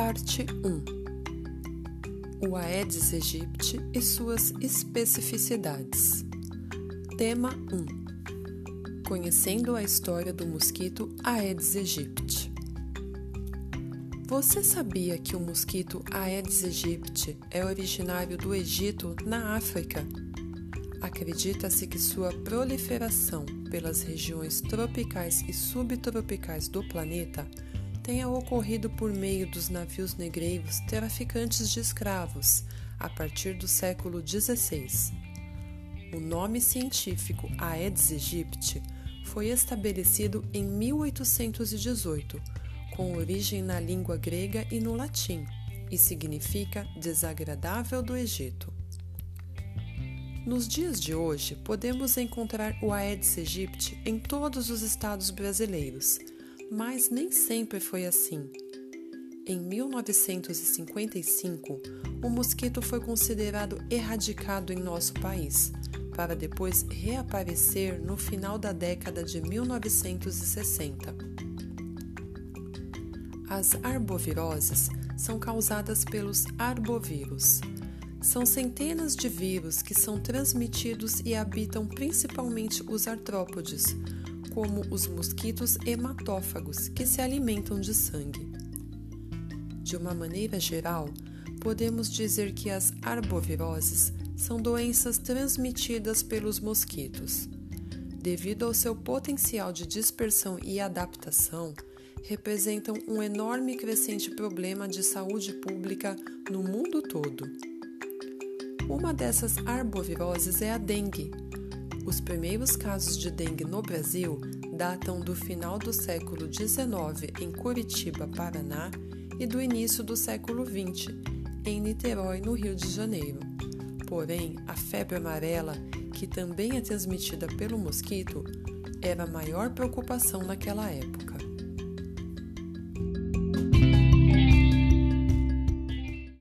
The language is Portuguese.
Parte 1 O Aedes aegypti e suas especificidades. Tema 1 Conhecendo a história do mosquito Aedes aegypti. Você sabia que o mosquito Aedes aegypti é originário do Egito, na África? Acredita-se que sua proliferação pelas regiões tropicais e subtropicais do planeta tenha ocorrido por meio dos navios negreiros traficantes de escravos a partir do século XVI. O nome científico Aedes aegypti foi estabelecido em 1818, com origem na língua grega e no latim, e significa desagradável do Egito. Nos dias de hoje, podemos encontrar o Aedes aegypti em todos os estados brasileiros, mas nem sempre foi assim. Em 1955, o mosquito foi considerado erradicado em nosso país, para depois reaparecer no final da década de 1960. As arboviroses são causadas pelos arbovírus são centenas de vírus que são transmitidos e habitam principalmente os artrópodes, como os mosquitos hematófagos, que se alimentam de sangue. De uma maneira geral, podemos dizer que as arboviroses são doenças transmitidas pelos mosquitos. Devido ao seu potencial de dispersão e adaptação, representam um enorme e crescente problema de saúde pública no mundo todo. Uma dessas arboviroses é a dengue. Os primeiros casos de dengue no Brasil datam do final do século XIX em Curitiba, Paraná, e do início do século XX em Niterói, no Rio de Janeiro. Porém, a febre amarela, que também é transmitida pelo mosquito, era a maior preocupação naquela época.